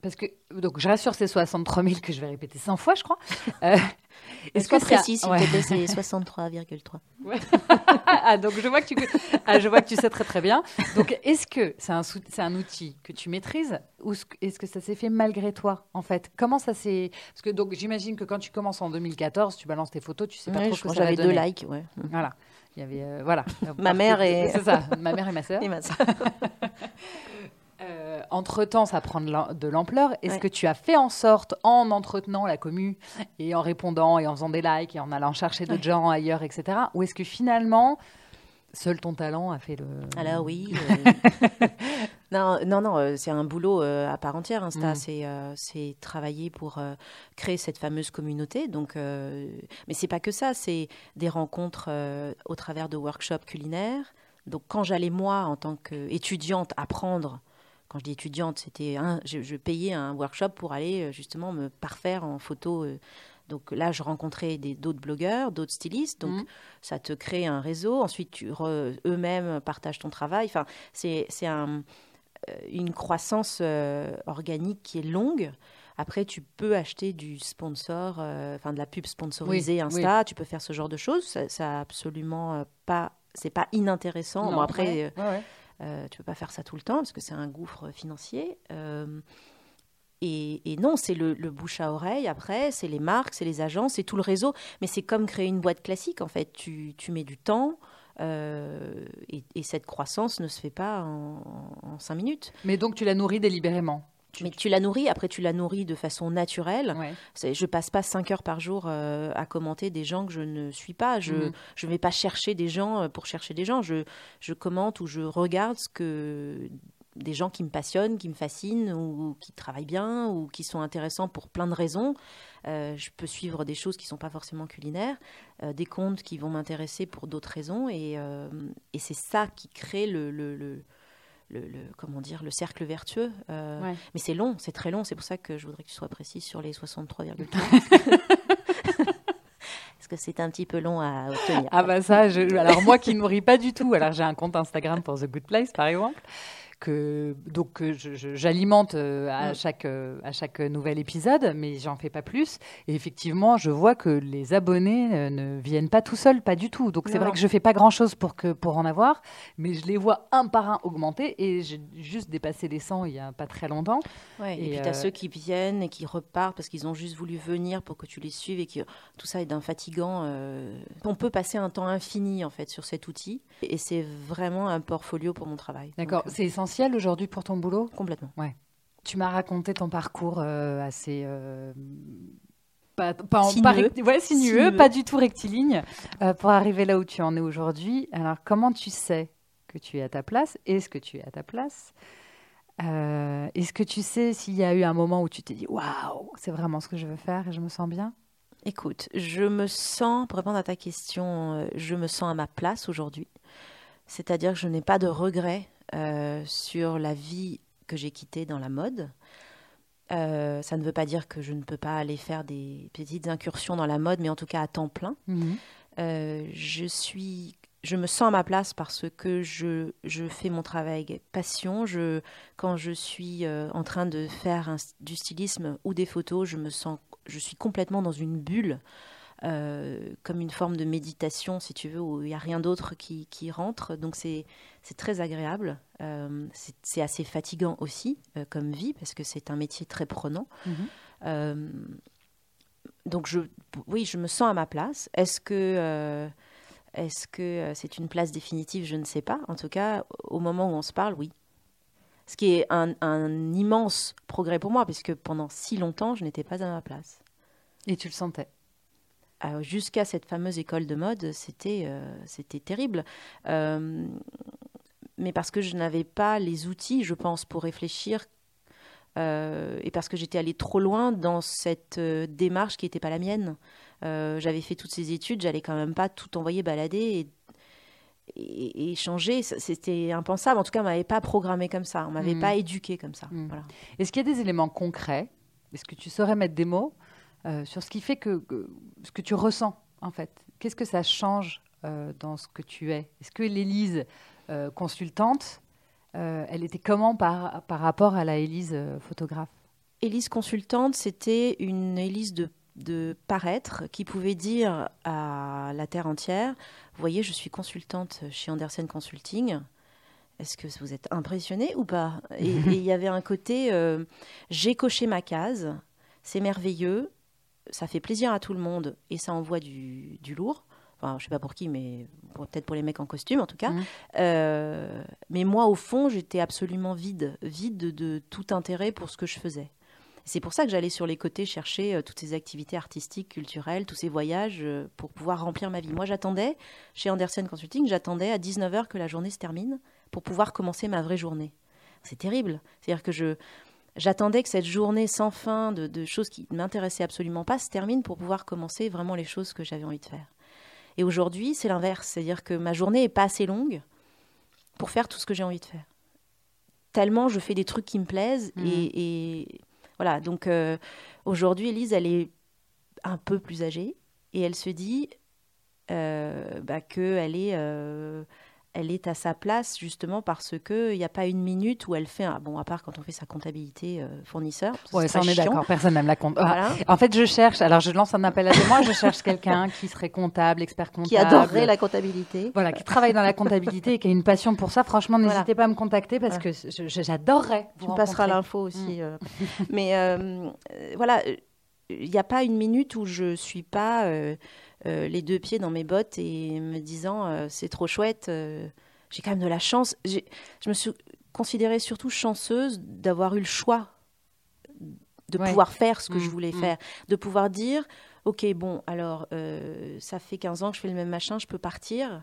parce que donc je reste sur ces 63 000 que je vais répéter 100 fois, je crois. Euh, Est-ce que ça- précis, s'il ouais. c'est [laughs] 63,3. [laughs] ah, donc je vois que tu ah, je vois que tu sais très très bien. Donc est-ce que c'est un sou- un outil que tu maîtrises ou est-ce que- ça s'est fait malgré toi en fait? Comment ça s'est parce que donc j'imagine que quand tu commences en 2014, tu balances tes photos, tu sais pas Ouais, trop je ce que ça j'avais deux likes, ouais. Voilà. Il y avait euh, voilà. [laughs] Ma mère et- c'est ça, ma mère et ma sœur. Et ma sœur. Entre temps, ça prend de l'am- de l'ampleur. Est-ce Ouais. que tu as fait en sorte, en entretenant la commu et en répondant et en faisant des likes et en allant chercher d'autres gens ailleurs, etc. Ou est-ce que finalement, seul ton talent a fait le. Alors oui. [laughs] euh, non, non, non, euh, c'est un boulot euh, à part entière. Insta, Mm. c'est euh, c'est travailler pour euh, créer cette fameuse communauté. Donc, euh, mais c'est pas que ça. C'est des rencontres euh, au travers de workshops culinaires. Donc, quand j'allais moi, en tant qu'étudiante, apprendre. Quand je dis étudiante, c'était un, je, je payais un workshop pour aller euh, justement me parfaire en photo. euh. Donc là, je rencontrais d'autres blogueurs, d'autres stylistes. Donc Mhm. ça te crée un réseau. Ensuite, eux-mêmes partagent ton travail. Enfin, c'est c'est un, euh, une croissance euh, organique qui est longue. Après, tu peux acheter du sponsor, euh, enfin de la pub sponsorisée Oui, Insta. Tu peux faire ce genre de choses. Ça, ça absolument pas. C'est pas inintéressant. Non, Bon, après, ouais, ouais, ouais. Euh, tu peux pas faire ça tout le temps parce que c'est un gouffre financier. Euh, et, non, c'est le, bouche à oreille après, c'est les marques, c'est les agences, c'est tout le réseau. Mais c'est comme créer une boîte classique en fait. Tu, mets du temps euh, et, et cette croissance ne se fait pas en cinq minutes. Mais donc tu la nourris délibérément. Mais tu la nourris, après tu la nourris de façon naturelle. Ouais. Je passe pas cinq heures par jour euh, à commenter des gens que je ne suis pas. Je Mhm. je vais pas chercher des gens euh, pour chercher des gens. Je, je commente ou je regarde ce que des gens qui me passionnent, qui me fascinent ou qui travaillent bien ou qui sont intéressants pour plein de raisons. Euh, je peux suivre des choses qui sont pas forcément culinaires, euh, des comptes qui vont m'intéresser pour d'autres raisons et, et c'est ça qui crée le, le, le- le- le- comment dire le cercle vertueux. Euh, Ouais. Mais c'est long, c'est très long. C'est pour ça que je voudrais que tu sois précis sur les 63,3. [laughs] Parce que c'est un petit peu long à obtenir. Ah bah ça, je... alors moi qui nourris pas du tout, alors j'ai un compte Instagram pour The Good Place par exemple, donc j'alimente euh, à, mm. chaque, euh, à chaque nouvel épisode, mais j'en fais pas plus. Et effectivement, je vois que les abonnés euh, ne viennent pas tout seuls, pas du tout. Donc c'est vrai que je fais pas grand chose pour, que, pour en avoir, mais je les vois un par un augmenter et j'ai juste dépassé les 100 il y a pas très longtemps. et, puis tu as ceux qui viennent et qui repartent parce qu'ils ont juste voulu venir pour que tu les suives et que tout ça est d'un fatigant. On peut passer un temps infini en fait sur cet outil et c'est vraiment un portfolio pour mon travail. D'accord, c'est essentiel aujourd'hui pour ton boulot Complètement. Ouais. Tu m'as raconté ton parcours euh, assez. Euh, pas, pas, sinueux. Pas, ouais, sinueux, pas du tout rectiligne, euh, pour arriver là où tu en es aujourd'hui. Alors, comment tu sais que tu es à ta place? Est-ce que tu es à ta place? Est-ce que tu sais s'il y a eu un moment où tu t'es dit Waouh, c'est vraiment ce que je veux faire et je me sens bien? Écoute, je me sens, pour répondre à ta question, je me sens à ma place aujourd'hui. C'est-à-dire que je n'ai pas de regrets euh, sur la vie que j'ai quittée dans la mode. Euh, ça ne veut pas dire que je ne peux pas aller faire des petites incursions dans la mode, mais en tout cas à temps plein. Mhm. Euh, je suis, je me sens à ma place parce que je, je fais mon travail avec passion. Je, quand je suis en train de faire du stylisme ou des photos, je me sens, je suis complètement dans une bulle. Comme une forme de méditation, si tu veux, où il n'y a rien d'autre qui, qui, rentre. Donc c'est très agréable. Euh, c'est assez fatigant aussi euh, comme vie parce que c'est un métier très prenant. Mhm. Euh, donc je, oui, je me sens à ma place. Est-ce que est-ce que c'est une place définitive? Je ne sais pas. En tout cas, au moment où on se parle, oui. Ce qui est un, un immense progrès pour moi, puisque pendant si longtemps, je n'étais pas à ma place. Et tu le sentais? Jusqu'à cette fameuse école de mode, c'était c'était terrible mais parce que je n'avais pas les outils, je pense, pour réfléchir euh, et parce que j'étais allée trop loin dans cette euh, démarche qui n'était pas la mienne. Euh, j'avais fait toutes ces études, j'allais quand même pas tout envoyer balader et, et, changer. C'était impensable. En tout cas, on m'avait pas programmé comme ça, on m'avait mmh. pas éduqué comme ça. Mmh. Est-ce qu'il y a des éléments concrets? Est-ce que tu saurais mettre des mots? Sur ce qui fait que, ce que tu ressens en fait. Qu'est-ce que ça change dans ce que tu es? Est-ce que l'Élise euh, consultante, euh, elle était comment par, par rapport à la Élise euh, photographe? Élise consultante, c'était une Élise de, de paraître qui pouvait dire à la terre entière, voyez, je suis consultante chez Andersen Consulting. Est-ce que vous êtes impressionné ou pas? Et il y avait un côté, j'ai coché ma case, c'est merveilleux, ça fait plaisir à tout le monde et ça envoie du, du lourd enfin, je sais pas pour qui, mais peut-être pour les mecs en costume en tout cas. Mmh. Euh, mais moi, au fond, j'étais absolument vide, vide de, tout intérêt pour ce que je faisais. C'est pour ça que j'allais sur les côtés chercher euh, toutes ces activités artistiques, culturelles, tous ces voyages euh, pour pouvoir remplir ma vie. Moi, j'attendais, chez Andersen Consulting, j'attendais à 19h que la journée se termine pour pouvoir commencer ma vraie journée. C'est terrible. C'est-à-dire que je, J'attendais que cette journée sans fin de, de choses qui ne m'intéressaient absolument pas se termine pour pouvoir commencer vraiment les choses que j'avais envie de faire. Et aujourd'hui, c'est l'inverse. C'est-à-dire que ma journée n'est pas assez longue pour faire tout ce que j'ai envie de faire. Tellement je fais des trucs qui me plaisent. Mhm. Et, voilà, donc euh, aujourd'hui, Elise, elle est un peu plus âgée. Et elle se dit euh, bah, qu'elle est... Euh, elle est à sa place justement parce qu'il n'y a pas une minute où elle fait un... bon à part quand on fait sa comptabilité euh, fournisseur ouais ça on est d'accord personne n'aime la compte ah, en fait je cherche alors je lance un appel à témoins je cherche quelqu'un [laughs] qui serait comptable expert comptable. Qui adorerait la comptabilité. Voilà qui travaille dans la comptabilité et qui a une passion pour ça. Franchement n'hésitez pas à me contacter parce que j'adorerais tu me passeras l'info aussi mm. euh. mais euh, voilà il n'y a pas une minute où je suis pas les deux pieds dans mes bottes et me disant euh, c'est trop chouette, euh, j'ai quand même de la chance. Je me suis considérée surtout chanceuse d'avoir eu le choix de pouvoir faire ce que je mmh, voulais mmh. faire, de pouvoir dire ok bon alors ça fait 15 ans que je fais le même machin, je peux partir,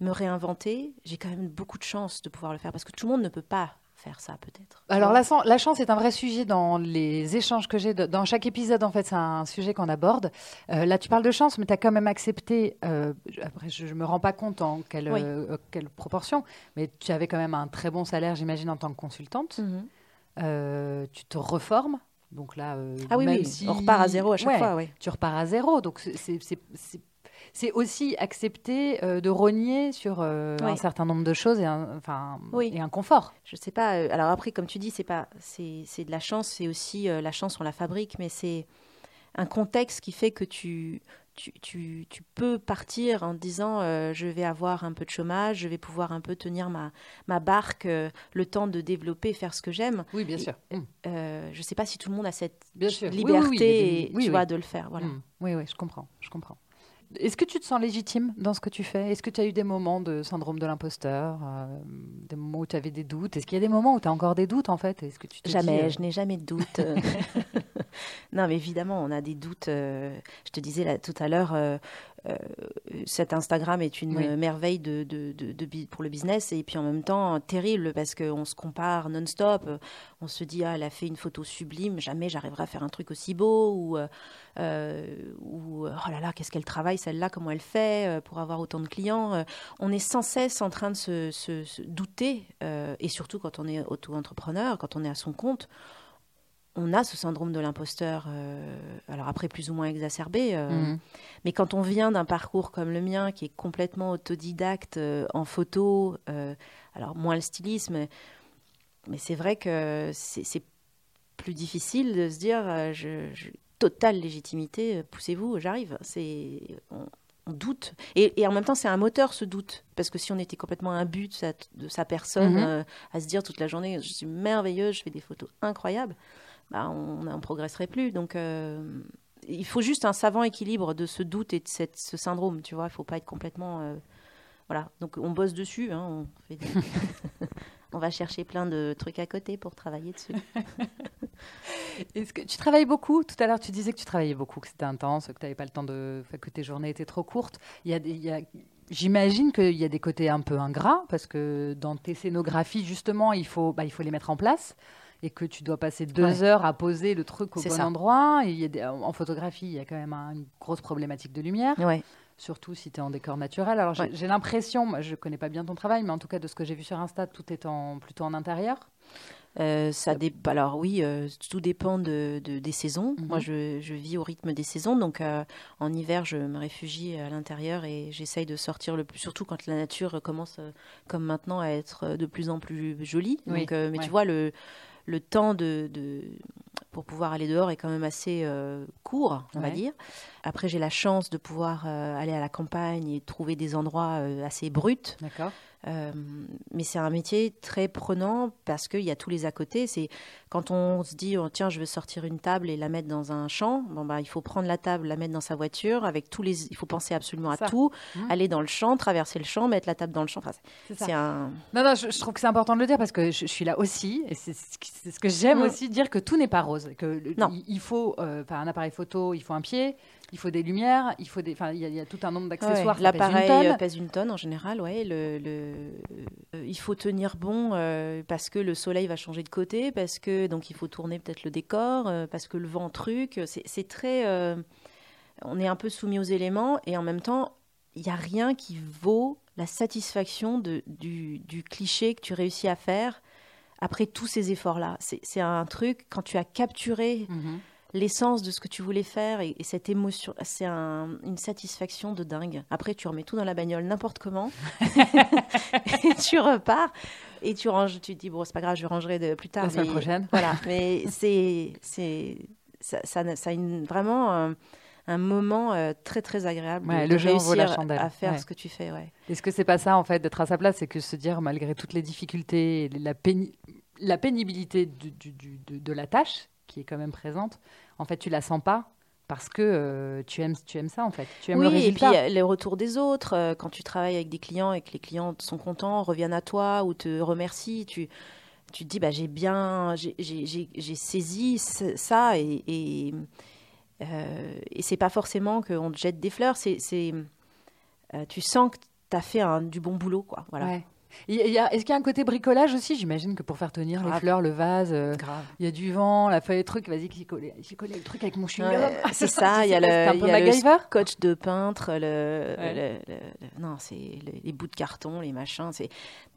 me réinventer. J'ai quand même beaucoup de chance de pouvoir le faire parce que tout le monde ne peut pas faire ça peut-être. Alors la, la, chance est un vrai sujet dans les échanges que j'ai. Dans chaque épisode, en fait, c'est un sujet qu'on aborde. Euh, là, tu parles de chance, mais tu as quand même accepté, euh, après je ne me rends pas compte en quelle, euh, quelle, proportion, mais tu avais quand même un très bon salaire, j'imagine, en tant que consultante. Mhm. tu te reformes. Donc là, ah oui, oui. on repart à zéro à chaque fois. Tu repars à zéro. Donc c'est c'est aussi accepter de rogner sur un certain nombre de choses et un, enfin, et un confort. Je sais pas. alors après, comme tu dis, c'est pas, c'est de la chance. C'est aussi la chance, on la fabrique, mais c'est un contexte qui fait que tu tu, tu, tu, peux partir en disant euh, je vais avoir un peu de chômage, je vais pouvoir un peu tenir ma, ma barque, euh, le temps de développer, faire ce que j'aime. Oui, bien sûr. Euh, je ne sais pas si tout le monde a cette liberté tu vois, de le faire. Voilà. Mm. Oui, oui, je comprends. Je comprends. Est-ce que tu te sens légitime dans ce que tu fais? Est-ce que tu as eu des moments de syndrome de l'imposteur Des moments où tu avais des doutes? Est-ce qu'il y a des moments où tu as encore des doutes en fait? Est-ce que tu Jamais, je n'ai jamais de doutes. [laughs] non, mais évidemment, on a des doutes. Euh, je te disais là, tout à l'heure, euh, euh, cet Instagram est une merveille de, pour le business et puis en même temps terrible parce qu'on se compare non-stop. On se dit, ah, elle a fait une photo sublime, jamais j'arriverai à faire un truc aussi beau. Ou, ou oh là là, qu'est-ce qu'elle travaille celle-là, comment elle fait pour avoir autant de clients. on est sans cesse en train de se douter et surtout quand on est auto-entrepreneur, quand on est à son compte on a ce syndrome de l'imposteur, euh, alors après plus ou moins exacerbé, euh, mhm. mais quand on vient d'un parcours comme le mien, qui est complètement autodidacte euh, en photo, alors moins le stylisme, mais c'est vrai que c'est plus difficile de se dire, je, totale légitimité, poussez-vous, j'arrive. C'est on, doute. Et, en même temps, c'est un moteur, ce doute. Parce que si on était complètement imbu de sa, de sa personne, mhm. à se dire toute la journée, je suis merveilleuse, je fais des photos incroyables, bah, on ne progresserait plus. Donc, euh, il faut juste un savant équilibre de ce doute et de cette, ce syndrome, tu vois. Il ne faut pas être complètement... Euh, voilà, donc on bosse dessus. Hein, on, [laughs] [laughs] on, va chercher plein de trucs à côté pour travailler dessus. [laughs] Est-ce que tu travailles beaucoup? Tout à l'heure, tu disais que tu travaillais beaucoup, que c'était intense, que tu n'avais pas le temps de, que tes journées étaient trop courtes. Il y a, il y a J'imagine qu'il y a des côtés un peu ingrats parce que dans tes scénographies, justement, il faut, bah, il faut les mettre en place et que tu dois passer deux heures à poser le truc au bon endroit. Et il y a en photographie, il y a quand même une grosse problématique de lumière. Surtout si tu es en décor naturel. Alors j'ai l'impression, moi je ne connais pas bien ton travail, mais en tout cas de ce que j'ai vu sur Insta, tout est en, plutôt en intérieur. Euh, ça Alors oui, euh, tout dépend de, des saisons. Moi, mhm. je, je, vis au rythme des saisons. Donc euh, en hiver, je me réfugie à l'intérieur et j'essaye de sortir le plus, surtout quand la nature commence, comme maintenant, à être de plus en plus jolie. Donc, mais tu vois, le, le temps de, pour pouvoir aller dehors est quand même assez euh, court, on va dire. Après, j'ai la chance de pouvoir euh, aller à la campagne et trouver des endroits euh, assez bruts. D'accord. Mais c'est un métier très prenant parce qu'il y a tous les à côté. C'est quand on se dit oh, tiens je veux sortir une table et la mettre dans un champ. Bon bah il faut prendre la table, la mettre dans sa voiture avec tous les. Il faut penser absolument à tout. Mmh. Aller dans le champ, traverser le champ, mettre la table dans le champ. Enfin, c'est un. Non non, je, trouve que c'est important de le dire parce que je, suis là aussi et c'est ce que j'aime mmh. aussi dire que tout n'est pas rose. Que non. il, faut euh, un appareil photo, il faut un pied il faut des lumières, il faut des, il y, a tout un nombre d'accessoires. L'appareil euh, pèse une tonne en général, ouais. Le, euh, il faut tenir bon euh, parce que le soleil va changer de côté, parce que donc il faut tourner peut-être le décor, parce que le vent truc. C'est très, on est un peu soumis aux éléments et en même temps, il n'y a rien qui vaut la satisfaction de, du, du, cliché que tu réussis à faire après tous ces efforts-là. C'est un truc quand tu as capturé. Mhm l'essence de ce que tu voulais faire et, cette émotion, c'est une satisfaction de dingue. Après, tu remets tout dans la bagnole n'importe comment [laughs] et tu repars et tu ranges. Tu te dis bon, c'est pas grave, je rangerai de plus tard. La semaine prochaine. Voilà, [laughs] mais c'est ça, ça, ça, a une, vraiment un, un moment euh, très très agréable ouais, de, le réussir à faire ce que tu fais. Ouais. Est-ce que c'est pas ça en fait d'être à sa place, c'est que se dire malgré toutes les difficultés, la, la pénibilité du, du, de, de la tâche qui est quand même présente, en fait, tu la sens pas parce que euh, tu aimes tu aimes ça en fait. Tu aimes oui, le résultat. et puis les retours des autres euh, quand tu travailles avec des clients et que les clients sont contents reviennent à toi ou te remercient tu tu te dis bah j'ai bien j'ai saisi ça et et, euh, et c'est pas forcément qu'on te jette des fleurs c'est euh, tu sens que tu as fait un, du bon boulot quoi. Voilà est-ce qu'il y a un côté bricolage aussi? J'imagine que pour faire tenir les fleurs, le vase, euh, il y a du vent, la feuille, truc. Vas-y, j'ai collé, le truc avec mon chewing c'est ça. Il y a le, y a le scotch de peintre, le, non, c'est les bouts de carton, les machins.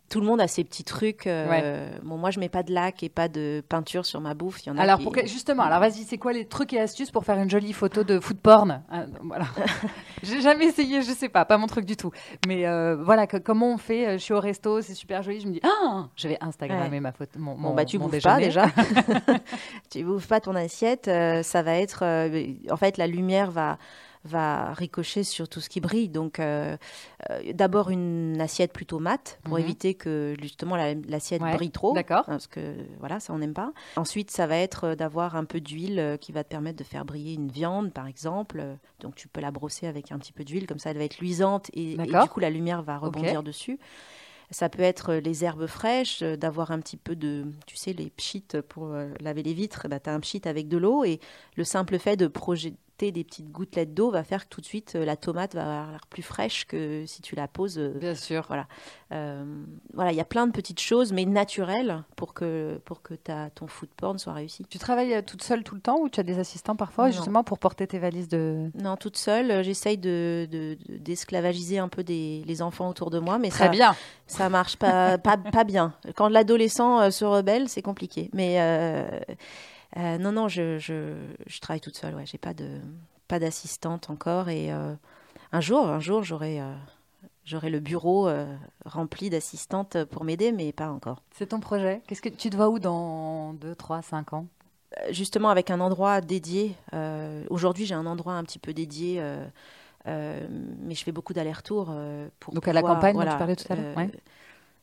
Tout le monde a ses petits trucs. euh, Bon, moi, je mets pas de lac et pas de peinture sur ma bouffe. Il y en a Alors, qui- pour que- justement, alors vas-y, c'est quoi les trucs et astuces pour faire une jolie photo de food porn? Ah, Voilà. [laughs] J'ai jamais essayé, je sais pas, pas mon truc du tout. Mais euh, voilà, que- comment on fait? Je suis au resto, c'est super joli. Je me dis, ah, je vais Instagrammer ma photo. Mon, Bon, mon- bah, tu mon bouffes pas déjà. [laughs] [laughs] tu bouffes pas ton assiette. euh, ça va être. en fait, la lumière va va ricocher sur tout ce qui brille. Donc, euh, euh, d'abord une assiette plutôt mate pour Mhm. éviter que justement la- l'assiette Ouais, brille trop. D'accord. Parce que voilà, ça on n'aime pas. Ensuite, ça va être euh, d'avoir un peu d'huile qui va te permettre de faire briller une viande, par exemple. Donc, tu peux la brosser avec un petit peu d'huile, comme ça, elle va être luisante et, du coup, la lumière va rebondir dessus. Ça peut être les herbes fraîches, d'avoir un petit peu de, tu sais, les pchites pour laver les vitres. Bah, tu as un pchit avec de l'eau et le simple fait de projeter des petites gouttelettes d'eau va faire que tout de suite euh, la tomate va avoir l'air plus fraîche que si tu la poses. euh, Bien sûr. euh, voilà, il y a plein de petites choses, mais naturelles pour que, pour que ta, ton food porn soit réussi. Tu travailles toute seule tout le temps ou tu as des assistants parfois, Non. justement, pour porter tes valises de. Non, toute seule, j'essaye de, de- de- d'esclavagiser un peu des, les enfants autour de moi, mais Très ça, bien. ça marche pas, pas, pas bien. Quand l'adolescent se rebelle, c'est compliqué. Mais euh, euh, non, non, je, je, je travaille toute seule. Ouais, j'ai pas de pas d'assistante encore. Et euh, un jour, un jour, j'aurai euh, j'aurai le bureau rempli d'assistantes pour m'aider, mais pas encore. C'est ton projet? Qu'est-ce que tu te vois où dans 2, 3, 5 ans? Justement, avec un endroit dédié. Aujourd'hui, j'ai un endroit un petit peu dédié. mais je fais beaucoup d'allers-retours pour Donc à la campagne dont voilà, tu parlais tout à l'heure ouais.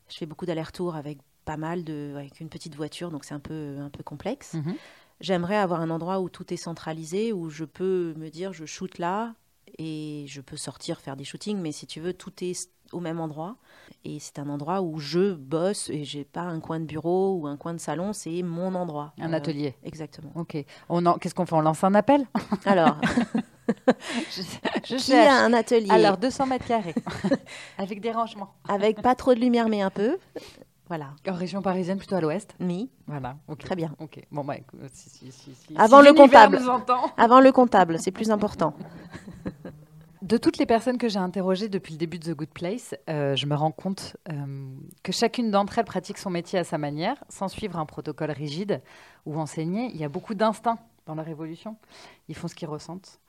Je fais beaucoup d'allers-retours avec pas mal de, avec une petite voiture, donc c'est un peu, un peu complexe. Mhm. J'aimerais avoir un endroit où tout est centralisé, où je peux me dire je shoot là et je peux sortir faire des shootings, mais si tu veux, tout est au même endroit. Et c'est un endroit où je bosse et j'ai pas un coin de bureau ou un coin de salon, c'est mon endroit. Un Euh, atelier. Exactement. Ok. On en... Qu'est-ce qu'on fait? On lance un appel? [laughs] Alors, Je, je qui a un atelier? Alors, 200 mètres carrés, [laughs] avec des rangements. avec pas trop de lumière, mais un peu Voilà. En région parisienne, plutôt à l'ouest. Mi. Voilà. Très bien. Ok. Bon, bah, écoute, si, si, si, si- Avant le comptable. [laughs] Avant le comptable, c'est plus important. [laughs] De toutes les personnes que j'ai interrogées depuis le début de The Good Place, euh, je me rends compte euh, que chacune d'entre elles pratique son métier à sa manière, sans suivre un protocole rigide ou enseigné. Il y a beaucoup d'instinct dans leur évolution. Ils font ce qu'ils ressentent.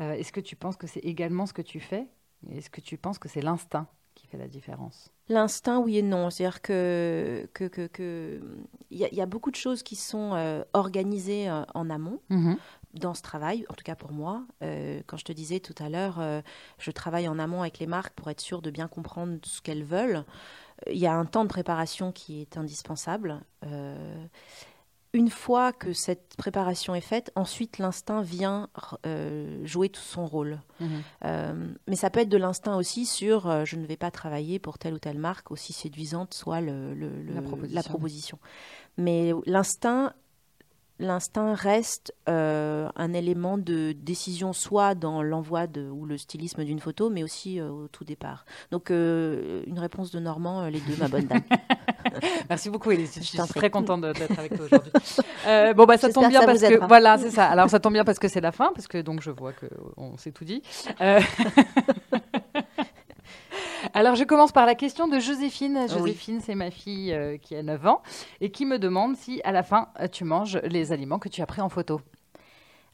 Euh, Est-ce que tu penses que c'est également ce que tu fais? Est-ce que tu penses que c'est l'instinct qui fait la différence L'instinct, oui et non. C'est-à-dire que que que que- il y, a- il y a beaucoup de choses qui sont euh, organisées euh, en amont dans ce travail, en tout cas pour moi. Euh, quand je te disais tout à l'heure, euh, je travaille en amont avec les marques pour être sûr de bien comprendre ce qu'elles veulent. Il y a un temps de préparation qui est indispensable. Euh, une fois que cette préparation est faite, ensuite l'instinct vient euh, jouer tout son rôle. Mhm. Euh, mais ça peut être de l'instinct aussi sur euh, je ne vais pas travailler pour telle ou telle marque, aussi séduisante soit le, le- le- La proposition. la proposition. Mais l'instinct, l'instinct reste euh, un élément de décision soit dans l'envoi ou le stylisme d'une photo, mais aussi euh, au tout départ. Donc euh, une réponse de Normand, les deux, ma bonne dame. [laughs] Merci beaucoup, Élise. Je Je suis très contente d'être avec toi aujourd'hui. Bon, bah, ça tombe bien ça parce que voilà, c'est ça. Alors, ça tombe bien parce que c'est la fin, parce que donc je vois que on s'est tout dit. [laughs] Alors, je commence par la question de Joséphine. Joséphine, c'est ma fille euh, qui a 9 ans et qui me demande si, à la fin, euh, tu manges les aliments que tu as pris en photo.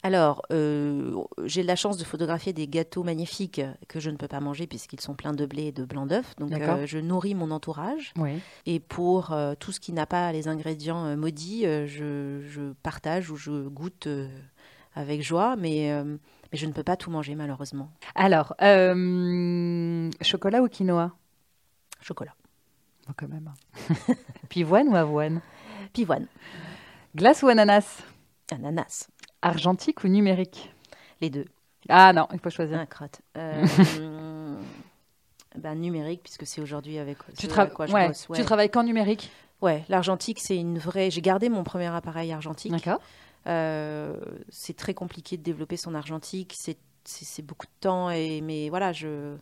Alors, euh, j'ai la chance de photographier des gâteaux magnifiques que je ne peux pas manger puisqu'ils sont pleins de blé et de blanc d'œuf. Donc, euh, je nourris mon entourage. Oui. Et pour euh, tout ce qui n'a pas les ingrédients maudits, je, je partage ou je goûte avec joie, mais, mais je ne peux pas tout manger malheureusement. Alors, euh, chocolat ou quinoa Chocolat. Bon, quand même. [laughs] Pivoine ou avoine? Pivoine. Glace ou ananas? Ananas. Argentique ou numérique? Les deux. Ah non, il faut choisir. Un crotte. Euh, [laughs] ben, numérique, puisque c'est aujourd'hui avec, Tu, tra- quoi je ouais, bosse. tu travailles qu'en numérique? Ouais, l'argentique, c'est une vraie. J'ai gardé mon premier appareil argentique. D'accord. Euh, c'est très compliqué de développer son argentique. C'est, beaucoup de temps. Et, mais voilà, je,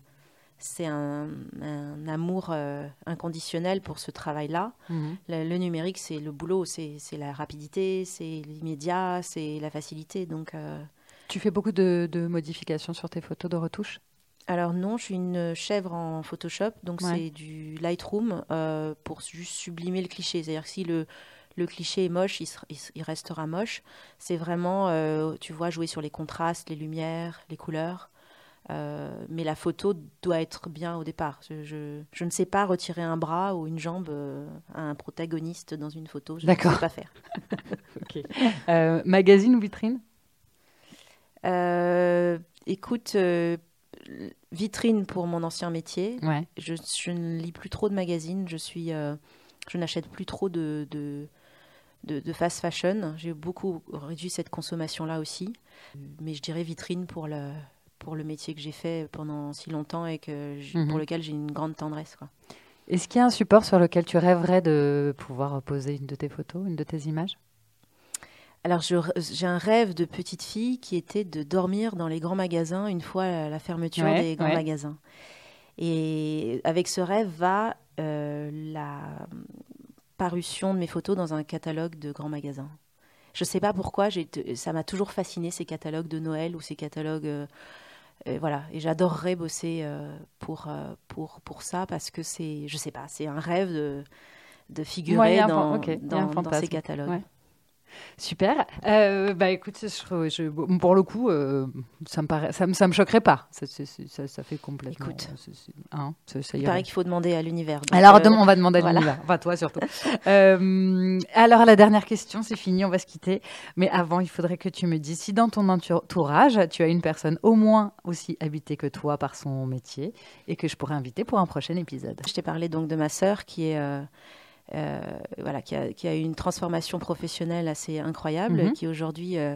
c'est un, un amour euh, inconditionnel pour ce travail-là. Mhm. Le, le numérique, c'est le boulot, c'est, c'est la rapidité, c'est l'immédiat, c'est la facilité. Donc, euh, Tu fais beaucoup de, de modifications sur tes photos de retouches? Alors non, je suis une chèvre en Photoshop, donc Ouais. c'est du Lightroom euh, pour juste sublimer le cliché. C'est-à-dire que si le, le cliché est moche, il, restera moche. C'est vraiment, euh, tu vois, jouer sur les contrastes, les lumières, les couleurs. Euh, mais la photo doit être bien au départ. Je, je- je ne sais pas retirer un bras ou une jambe euh, à un protagoniste dans une photo. Je ne D'accord. sais pas faire. [laughs] Euh, magazine ou vitrine? Euh, écoute, vitrine pour mon ancien métier. Ouais. Je, je ne lis plus trop de magazines. Je suis, je n'achète plus trop de, de, de, de fast fashion. J'ai beaucoup réduit cette consommation-là aussi. Mais je dirais vitrine pour le, pour le métier que j'ai fait pendant si longtemps et que j- Mhm. pour lequel j'ai une grande tendresse. Quoi. Est-ce qu'il y a un support sur lequel tu rêverais de pouvoir poser une de tes photos, une de tes images? Alors, je j'ai un rêve de petite fille qui était de dormir dans les grands magasins une fois la la fermeture Ouais, des grands ouais. magasins. Et avec ce rêve va euh, la parution de mes photos dans un catalogue de grands magasins. Je ne sais pas pourquoi, ça m'a toujours fasciné ces catalogues de Noël ou ces catalogues. euh, euh, voilà, et j'adorerais bosser euh, pour, pour, pour ça parce que c'est, je sais pas, c'est un rêve de, de figurer dans, dans, ces catalogues. Ouais. Super. Euh, bah écoute, je, pour le coup, euh, ça me paraît, ça me, ça me choquerait pas. Ça, fait complètement. Écoute. c'est- hein, Il paraît qu'il faut demander à l'univers. Alors, euh, on va demander à voilà. l'univers. Enfin, toi surtout. [laughs] Euh, alors, la dernière question, c'est fini, on va se quitter. Mais avant, il faudrait que tu me dises si dans ton entourage, tu as une personne au moins aussi habitée que toi par son métier et que je pourrais inviter pour un prochain épisode. Je t'ai parlé donc de ma sœur qui est euh, euh, voilà qui a, qui a eu une transformation professionnelle assez incroyable, Mhm. qui aujourd'hui euh,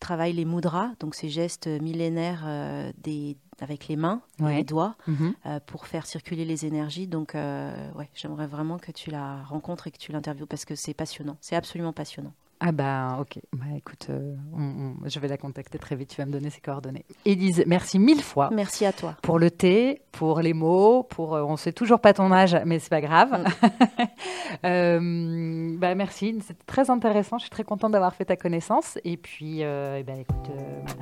travaille les mudras, donc ces gestes millénaires euh, des avec les mains, Ouais. les doigts, Mhm. euh, pour faire circuler les énergies. Donc euh, ouais, j'aimerais vraiment que tu la rencontres et que tu l'interviewes parce que c'est passionnant, c'est absolument passionnant. Ah bah ok, bah écoute, euh, on- on- je vais la contacter très vite, tu vas me donner ses coordonnées. Élise, merci mille fois Merci à toi. pour le thé, pour les mots, pour euh, on sait toujours pas ton âge, mais c'est pas grave. [laughs] Euh, bah merci, c'était très intéressant, je suis très contente d'avoir fait ta connaissance et puis ben, écoute,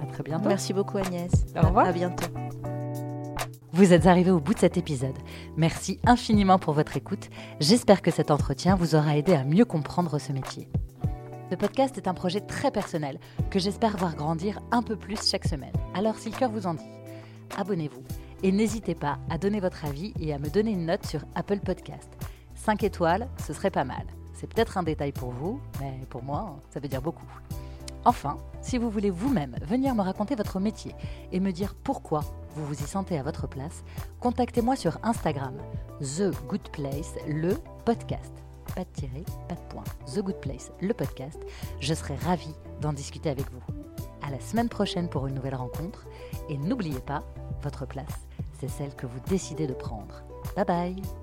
à très bientôt. Merci beaucoup Agnès. Au revoir. À bientôt. Vous êtes arrivés au bout de cet épisode. Merci infiniment pour votre écoute. J'espère que cet entretien vous aura aidé à mieux comprendre ce métier. Ce podcast est un projet très personnel que j'espère voir grandir un peu plus chaque semaine. Alors si le cœur vous en dit, abonnez-vous et n'hésitez pas à donner votre avis et à me donner une note sur Apple Podcast. 5 étoiles, ce serait pas mal. C'est peut-être un détail pour vous, mais pour moi, ça veut dire beaucoup. Enfin, si vous voulez vous-même venir me raconter votre métier et me dire pourquoi vous vous y sentez à votre place, contactez-moi sur Instagram, The Good Place, le podcast. Pas de tirer, pas de point. The Good Place, le podcast. Je serai ravie d'en discuter avec vous. À la semaine prochaine pour une nouvelle rencontre. Et n'oubliez pas, votre place, c'est celle que vous décidez de prendre. Bye bye